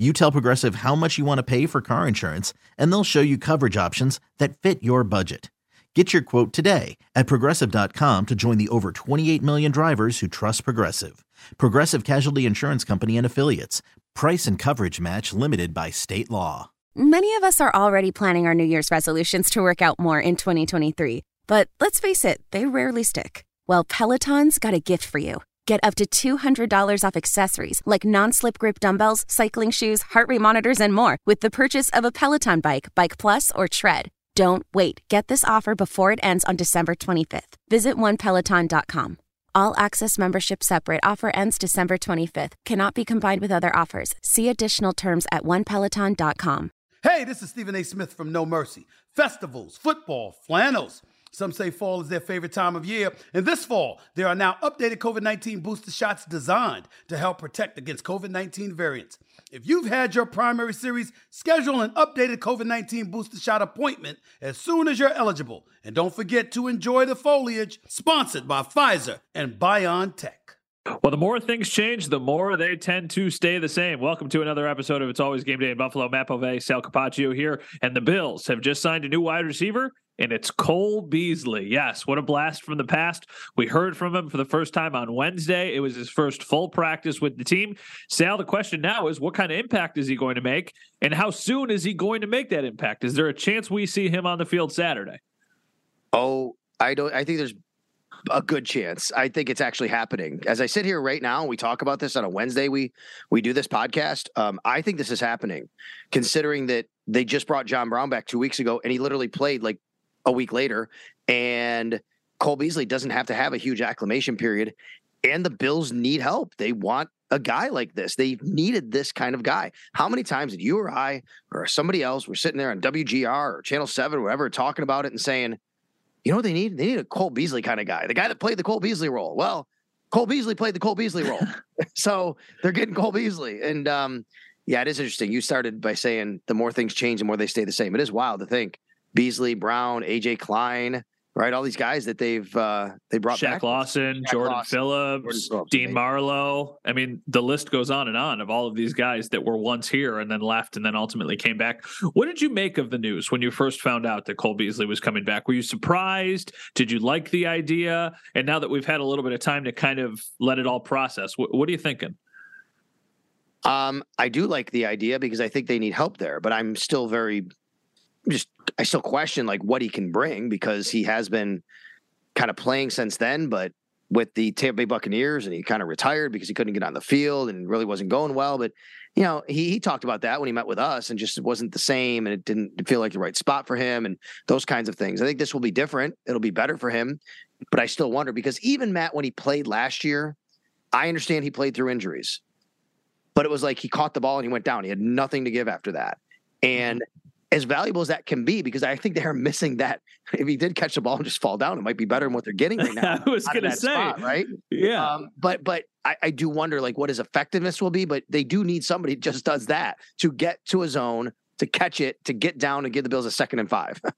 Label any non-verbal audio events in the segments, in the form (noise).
you tell Progressive how much you want to pay for car insurance, and they'll show you coverage options that fit your budget. Get your quote today at progressive.com to join the over 28 million drivers who trust Progressive. Progressive Casualty Insurance Company and Affiliates. Price and coverage match limited by state law. Many of us are already planning our New Year's resolutions to work out more in 2023. But let's face it, they rarely stick. Well, Peloton's got a gift for you. Get up to $200 off accessories like non slip grip dumbbells, cycling shoes, heart rate monitors, and more with the purchase of a Peloton bike, Bike Plus, or Tread. Don't wait. Get this offer before it ends on December 25th. Visit onepeloton.com. All access membership separate offer ends December 25th. Cannot be combined with other offers. See additional terms at onepeloton.com. Hey, this is Stephen A. Smith from No Mercy. Festivals, football, flannels. Some say fall is their favorite time of year. And this fall, there are now updated COVID 19 booster shots designed to help protect against COVID 19 variants. If you've had your primary series, schedule an updated COVID 19 booster shot appointment as soon as you're eligible. And don't forget to enjoy the foliage, sponsored by Pfizer and BioNTech. Well, the more things change, the more they tend to stay the same. Welcome to another episode of It's Always Game Day in Buffalo. Matt Bove, Sal Capaccio here. And the Bills have just signed a new wide receiver and it's Cole Beasley. Yes, what a blast from the past. We heard from him for the first time on Wednesday. It was his first full practice with the team. Sal, the question now is what kind of impact is he going to make, and how soon is he going to make that impact? Is there a chance we see him on the field Saturday? Oh, I don't. I think there's a good chance. I think it's actually happening. As I sit here right now, we talk about this on a Wednesday. We we do this podcast. Um, I think this is happening, considering that they just brought John Brown back two weeks ago, and he literally played like a week later, and Cole Beasley doesn't have to have a huge acclimation period. And the Bills need help. They want a guy like this. They needed this kind of guy. How many times did you or I or somebody else were sitting there on WGR or Channel 7 or whatever talking about it and saying, you know what they need? They need a Cole Beasley kind of guy, the guy that played the Cole Beasley role. Well, Cole Beasley played the Cole Beasley role. (laughs) (laughs) so they're getting Cole Beasley. And um, yeah, it is interesting. You started by saying the more things change, the more they stay the same. It is wild to think Beasley, Brown, AJ Klein, right? All these guys that they've uh, they brought Shaq back. Lawson, Shaq Jordan Lawson, Phillips, Jordan Phillips, Dean. Marlowe. I mean, the list goes on and on of all of these guys that were once here and then left and then ultimately came back. What did you make of the news when you first found out that Cole Beasley was coming back? Were you surprised? Did you like the idea? And now that we've had a little bit of time to kind of let it all process, what, what are you thinking? Um, I do like the idea because I think they need help there, but I'm still very just I still question like what he can bring because he has been kind of playing since then, but with the Tampa Bay Buccaneers and he kind of retired because he couldn't get on the field and really wasn't going well. But you know, he he talked about that when he met with us and just wasn't the same and it didn't feel like the right spot for him and those kinds of things. I think this will be different. It'll be better for him, but I still wonder because even Matt when he played last year, I understand he played through injuries, but it was like he caught the ball and he went down. He had nothing to give after that. And as valuable as that can be, because I think they're missing that. (laughs) If he did catch the ball and just fall down, it might be better than what they're getting right now. (laughs) I was going to say, spot, right? yeah. Um, but but I, I do wonder like what his effectiveness will be. But they do need somebody just does that to get to a zone, to catch it, to get down and give the Bills a second and five. (laughs)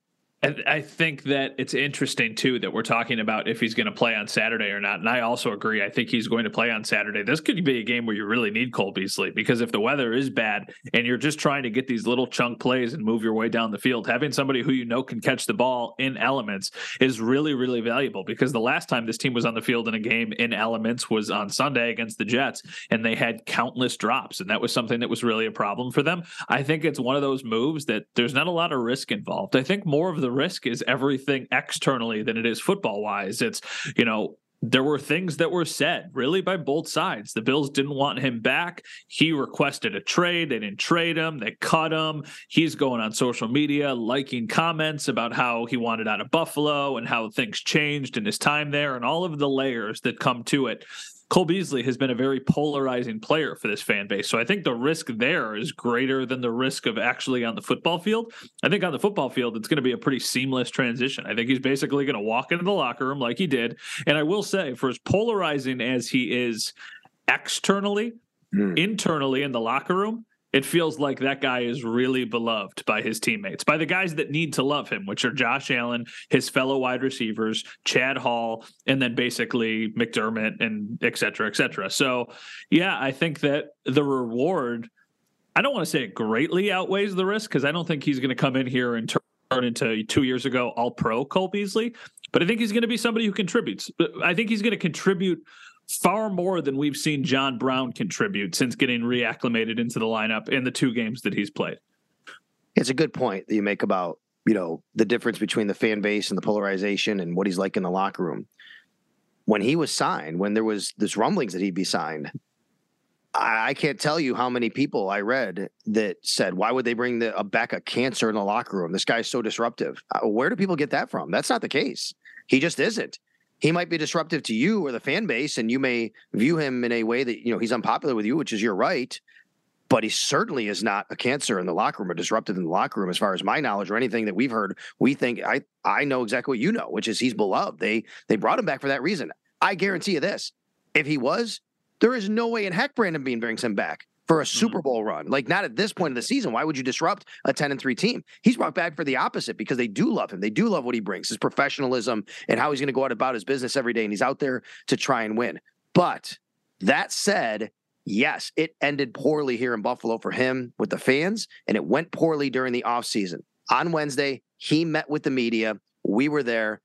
I, think that it's interesting too that we're talking about if he's going to play on Saturday or not. And I also agree. I think he's going to play on Saturday. This could be a game where you really need Cole Beasley because if the weather is bad and you're just trying to get these little chunk plays and move your way down the field, having somebody who you know can catch the ball in elements is really, really valuable because the last time this team was on the field in a game in elements was on Sunday against the Jets and they had countless drops. And that was something that was really a problem for them. I think it's one of those moves that there's not a lot of risk involved. I think more of the risk is everything externally than it is football wise. It's, you know, there were things that were said really by both sides. The Bills didn't want him back. He requested a trade. They didn't trade him. They cut him. He's going on social media liking comments about how he wanted out of Buffalo and how things changed in his time there and all of the layers that come to it. Cole Beasley has been a very polarizing player for this fan base. So I think the risk there is greater than the risk of actually on the football field. I think on the football field, it's going to be a pretty seamless transition. I think he's basically going to walk into the locker room like he did. And I will say, for as polarizing as he is externally, mm. internally in the locker room, it feels like that guy is really beloved by his teammates, by the guys that need to love him, which are Josh Allen, his fellow wide receivers, Chad Hall, and then basically McDermott and et cetera, et cetera. So, yeah, I think that the reward, I don't want to say it greatly outweighs the risk because I don't think he's going to come in here and turn into two years ago all pro Cole Beasley, but I think he's going to be somebody who contributes. I think he's going to contribute far more than we've seen John Brown contribute since getting reacclimated into the lineup in the two games that he's played. It's a good point that you make about, you know, the difference between the fan base and the polarization and what he's like in the locker room. When he was signed, when there was this rumblings that he'd be signed, I, can't tell you how many people I read that said, "Why would they bring the, a back a cancer in the locker room? This guy's so disruptive." Uh, where do people get that from? That's not the case. He just isn't he might be disruptive to you or the fan base, and you may view him in a way that you know he's unpopular with you, which is your right. But he certainly is not a cancer in the locker room or disruptive in the locker room, as far as my knowledge or anything that we've heard. We think I I know exactly what you know, which is he's beloved. They they brought him back for that reason. I guarantee you this: if he was, there is no way in heck Brandon Beane brings him back for a Super mm-hmm. Bowl run. Like not at this point of the season. Why would you disrupt a 10 and 3 team? He's brought back for the opposite because they do love him. They do love what he brings, his professionalism and how he's going to go out about his business every day and he's out there to try and win. But that said, yes, it ended poorly here in Buffalo for him with the fans and it went poorly during the offseason. On Wednesday, he met with the media. We were there.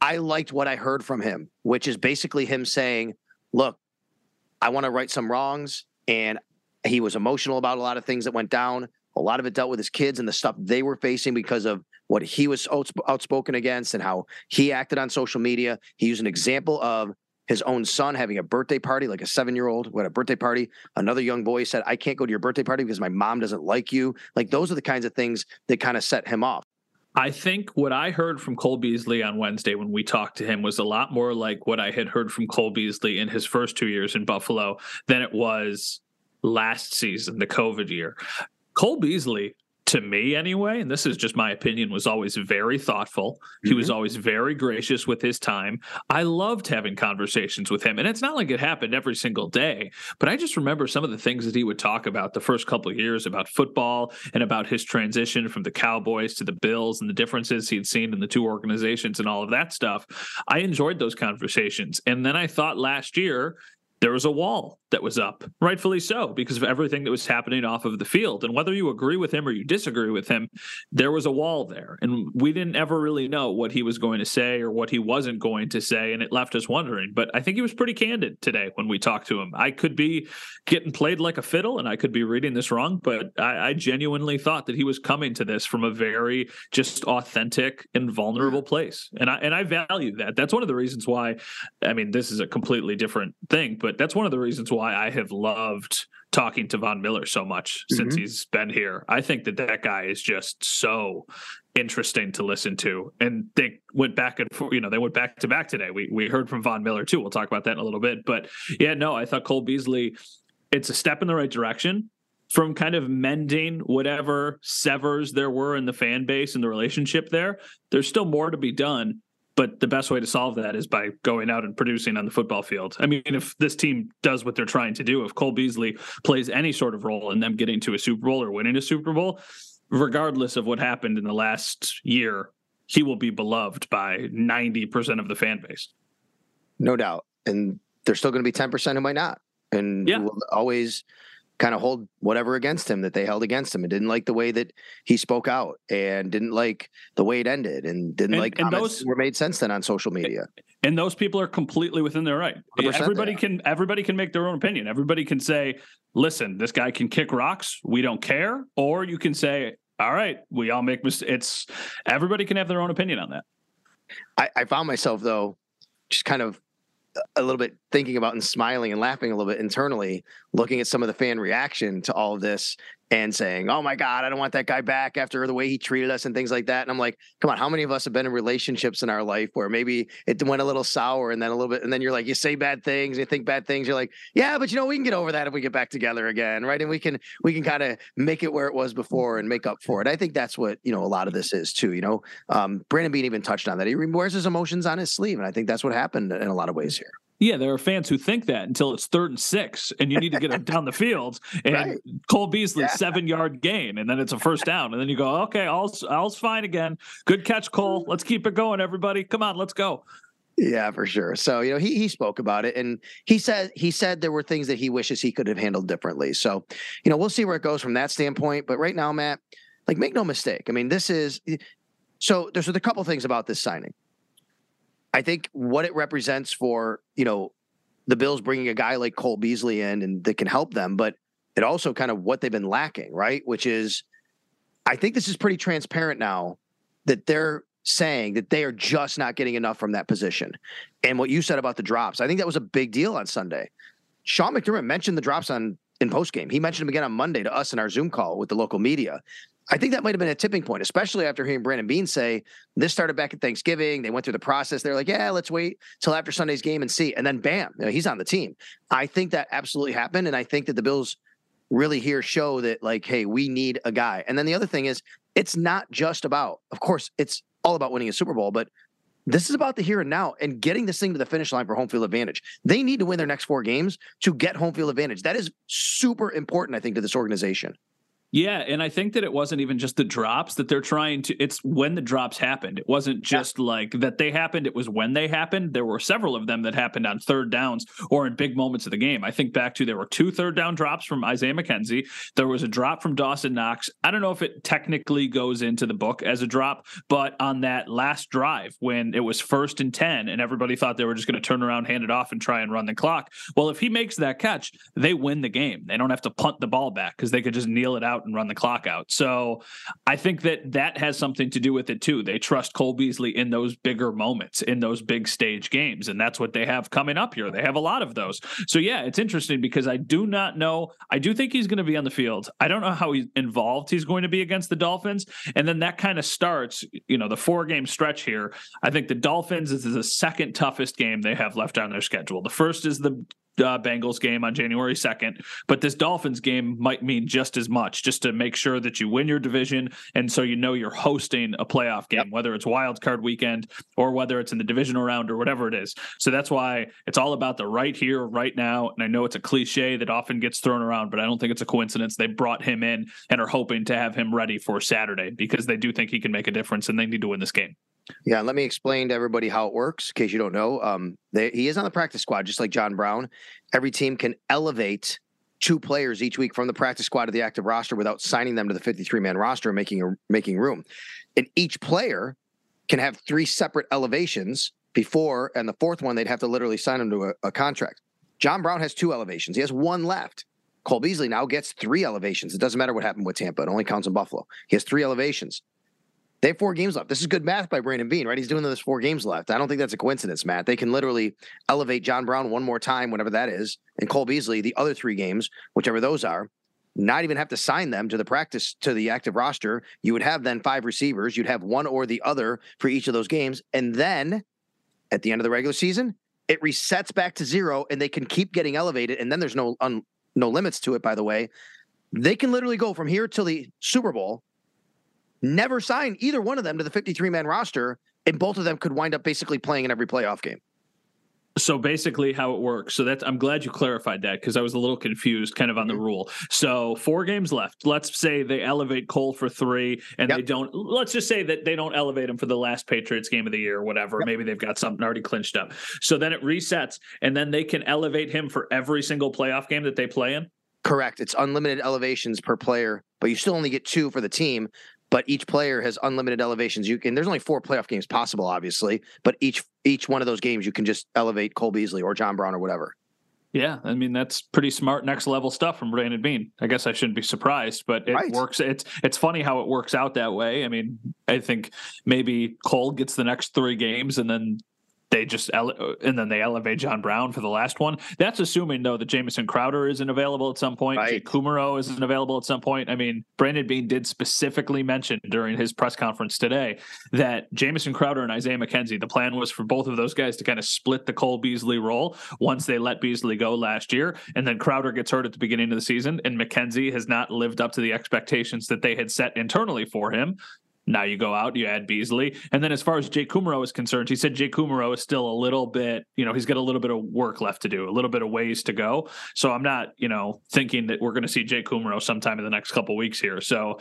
I liked what I heard from him, which is basically him saying, "Look, I want to right some wrongs and he was emotional about a lot of things that went down. A lot of it dealt with his kids and the stuff they were facing because of what he was outspoken against and how he acted on social media. He used an example of his own son having a birthday party, like a seven year old who had a birthday party. Another young boy said, I can't go to your birthday party because my mom doesn't like you. Like those are the kinds of things that kind of set him off. I think what I heard from Cole Beasley on Wednesday when we talked to him was a lot more like what I had heard from Cole Beasley in his first two years in Buffalo than it was last season, the COVID year. Cole Beasley to me anyway, and this is just my opinion, was always very thoughtful. Mm-hmm. He was mm-hmm. always very gracious with his time. I loved having conversations with him. And it's not like it happened every single day, but I just remember some of the things that he would talk about the first couple of years about football and about his transition from the Cowboys to the Bills and the differences he'd seen in the two organizations and all of that stuff. I enjoyed those conversations. And then I thought last year there was a wall that was up, rightfully so, because of everything that was happening off of the field. And whether you agree with him or you disagree with him, there was a wall there. And we didn't ever really know what he was going to say or what he wasn't going to say. And it left us wondering. But I think he was pretty candid today when we talked to him. I could be getting played like a fiddle and I could be reading this wrong, but I, I genuinely thought that he was coming to this from a very just authentic and vulnerable place. And I and I value that. That's one of the reasons why I mean this is a completely different thing, but that's one of the reasons why I have loved talking to Von Miller so much mm-hmm. since he's been here. I think that that guy is just so interesting to listen to. And they went back and forth, you know, they went back to back today. We we heard from Von Miller too. We'll talk about that in a little bit. But yeah, no, I thought Cole Beasley, it's a step in the right direction from kind of mending whatever severs there were in the fan base and the relationship there. There's still more to be done. But the best way to solve that is by going out and producing on the football field. I mean, if this team does what they're trying to do, if Cole Beasley plays any sort of role in them getting to a Super Bowl or winning a Super Bowl, regardless of what happened in the last year, he will be beloved by 90% of the fan base. No doubt. And there's still going to be 10% who might not. And yeah. will always kind of hold whatever against him that they held against him and didn't like the way that he spoke out and didn't like the way it ended and didn't and, like and those were made sense then on social media. And those people are completely within their right. Everybody can everybody can make their own opinion. Everybody can say, "Listen, this guy can kick rocks. We don't care." Or you can say, "All right, we all make mistakes." It's everybody can have their own opinion on that. I, I found myself though, just kind of a little bit thinking about and smiling and laughing a little bit internally, looking at some of the fan reaction to all of this and saying, "Oh my God, I don't want that guy back after the way he treated us and things like that." And I'm like, "Come on, how many of us have been in relationships in our life where maybe it went a little sour and then a little bit, and then you're like, you say bad things, you think bad things, you're like, yeah, but you know, we can get over that if we get back together again, right? And we can we can kind of make it where it was before and make up for it. I think that's what you know a lot of this is too. You know, um, Brandon Beane even touched on that. He wears his emotions on his sleeve, and I think that's what happened in a lot of ways here. Yeah, there are fans who think that until it's third and six, and you need to get them down the field. (laughs) And right. Cole Beasley yeah. seven yard gain, and then it's a first down, and then you go, okay, all's all's fine again. Good catch, Cole. Let's keep it going, everybody. Come on, let's go. Yeah, for sure. So you know, he he spoke about it, and he said he said there were things that he wishes he could have handled differently. So you know, we'll see where it goes from that standpoint. But right now, Matt, like, make no mistake. I mean, this is so. There's a couple things about this signing. I think what it represents for you know the Bills bringing a guy like Cole Beasley in and that can help them, but it also kind of what they've been lacking, right? Which is, I think this is pretty transparent now that they're saying that they are just not getting enough from that position. And what you said about the drops, I think that was a big deal on Sunday. Sean McDermott mentioned the drops on in post game. He mentioned them again on Monday to us in our Zoom call with the local media. I think that might have been a tipping point, especially after hearing Brandon Beane say this started back at Thanksgiving. They went through the process. They're like, yeah, let's wait till after Sunday's game and see. And then bam, you know, he's on the team. I think that absolutely happened. And I think that the Bills really here show that, like, hey, we need a guy. And then the other thing is, it's not just about, of course, it's all about winning a Super Bowl, but this is about the here and now and getting this thing to the finish line for home field advantage. They need to win their next four games to get home field advantage. That is super important, I think, to this organization. Yeah, and I think that it wasn't even just the drops that they're trying to it's when the drops happened. It wasn't just yeah. like that they happened, it was when they happened. There were several of them that happened on third downs or in big moments of the game. I think back to there were two third down drops from Isaiah McKenzie. There was a drop from Dawson Knox. I don't know if it technically goes into the book as a drop, but on that last drive when it was first and 10 and everybody thought they were just going to turn around, hand it off and try and run the clock. Well, if he makes that catch, they win the game. They don't have to punt the ball back cuz they could just kneel it out and run the clock out. So I think that that has something to do with it too. They trust Cole Beasley in those bigger moments, in those big stage games. And that's what they have coming up here. They have a lot of those. So yeah, it's interesting because I do not know. I do think he's going to be on the field. I don't know how he's involved he's going to be against the Dolphins. And then that kind of starts, you know, the four game stretch here. I think the Dolphins is the second toughest game they have left on their schedule. The first is the uh, Bengals game on January 2nd, but this Dolphins game might mean just as much just to make sure that you win your division. And so you know you're hosting a playoff game, yep. whether it's wild card weekend or whether it's in the divisional round or whatever it is. So that's why it's all about the right here, right now. And I know it's a cliche that often gets thrown around, but I don't think it's a coincidence. They brought him in and are hoping to have him ready for Saturday because they do think he can make a difference and they need to win this game. Yeah, let me explain to everybody how it works in case you don't know. Um, they, he is on the practice squad, just like John Brown. Every team can elevate two players each week from the practice squad to the active roster without signing them to the 53 man roster and making making room. And each player can have three separate elevations before, and the fourth one they'd have to literally sign him to a, a contract. John Brown has two elevations. He has one left. Cole Beasley now gets three elevations. It doesn't matter what happened with Tampa; it only counts in Buffalo. He has three elevations. They have four games left. This is good math by Brandon Beane, right? He's doing this four games left. I don't think that's a coincidence, Matt. They can literally elevate John Brown one more time, whatever that is, and Cole Beasley the other three games, whichever those are. Not even have to sign them to the practice to the active roster. You would have then five receivers. You'd have one or the other for each of those games, and then at the end of the regular season, it resets back to zero, and they can keep getting elevated. And then there's no un, no limits to it. By the way, they can literally go from here till the Super Bowl never signed either one of them to the 53 man roster, and both of them could wind up basically playing in every playoff game. So basically, how it works. So that's I'm glad you clarified that because I was a little confused, kind of on the mm-hmm. rule. So four games left. Let's say they elevate Cole for three, and yep. they don't. Let's just say that they don't elevate him for the last Patriots game of the year, or whatever. Yep. Maybe they've got something already clinched up. So then it resets, and then they can elevate him for every single playoff game that they play in. Correct. It's unlimited elevations per player, but you still only get two for the team but each player has unlimited elevations. You can there's only four playoff games possible, obviously, but each each one of those games you can just elevate Cole Beasley or John Brown or whatever. Yeah, I mean that's pretty smart next level stuff from Brandon Beane. I guess I shouldn't be surprised, but it right. works. It's it's funny how it works out that way. I mean, I think maybe Cole gets the next three games and then they just ele- and then they elevate John Brown for the last one. That's assuming though that Jamison Crowder isn't available at some point. Right. Kumerow isn't available at some point. I mean, Brandon Beane did specifically mention during his press conference today that Jamison Crowder and Isaiah McKenzie, the plan was for both of those guys to kind of split the Cole Beasley role once they let Beasley go last year, and then Crowder gets hurt at the beginning of the season, and McKenzie has not lived up to the expectations that they had set internally for him. Now you go out, you add Beasley. And then as far as Jake Kumerow is concerned, he said Jake Kumerow is still a little bit, you know, he's got a little bit of work left to do, a little bit of ways to go. So I'm not, you know, thinking that we're going to see Jake Kumerow sometime in the next couple weeks here. So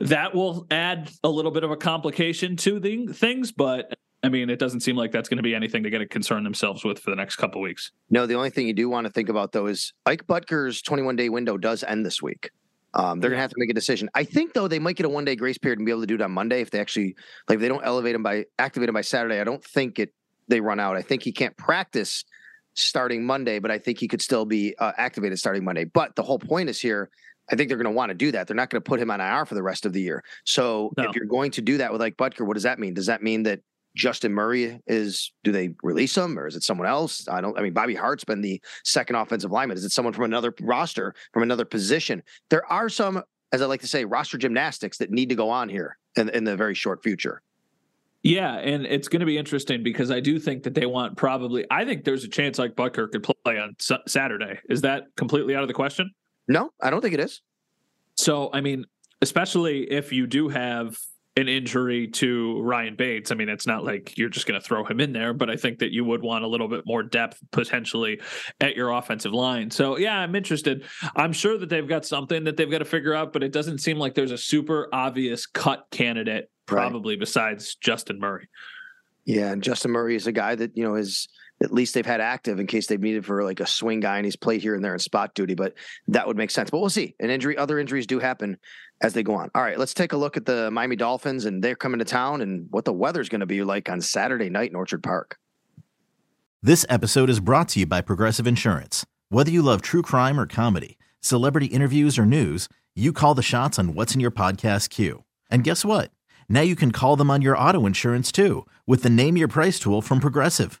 that will add a little bit of a complication to the things, but I mean, it doesn't seem like that's going to be anything to get to concern themselves with for the next couple weeks. No, the only thing you do want to think about though is Ike Boettger's 21 day window does end this week. Um, they're gonna have to make a decision. I think though they might get a one day grace period and be able to do it on Monday if they actually like if they don't elevate him by activate him by Saturday. I don't think it they run out. I think he can't practice starting Monday, but I think he could still be uh, activated starting Monday. But the whole point is here. I think they're going to want to do that. They're not going to put him on IR for the rest of the year. So no. if you're going to do that with like Boettger, what does that mean? Does that mean that Justin Murray is do they release him or is it someone else? I don't I mean Bobby Hart's been the second offensive lineman. Is it someone from another roster, from another position? There are some, as I like to say, roster gymnastics that need to go on here in, in the very short future. Yeah, and it's going to be interesting because I do think that they want probably. I think there's a chance like Boettger could play on Saturday. Is that completely out of the question? No, I don't think it is. So, I mean, especially if you do have an injury to Ryan Bates. I mean, it's not like you're just going to throw him in there, but I think that you would want a little bit more depth potentially at your offensive line. So, yeah, I'm interested. I'm sure that they've got something that they've got to figure out, but it doesn't seem like there's a super obvious cut candidate, probably right. besides Justin Murray. Yeah, and Justin Murray is a guy that, you know, is at least they've had active in case they've needed for like a swing guy and he's played here and there in spot duty, but that would make sense. But we'll see. An injury, other injuries do happen as they go on. All right, let's take a look at the Miami Dolphins and they're coming to town and what the weather's going to be like on Saturday night in Orchard Park. This episode is brought to you by Progressive Insurance. Whether you love true crime or comedy, celebrity interviews or news, you call the shots on what's in your podcast queue. And guess what? Now you can call them on your auto insurance too with the Name Your Price tool from Progressive.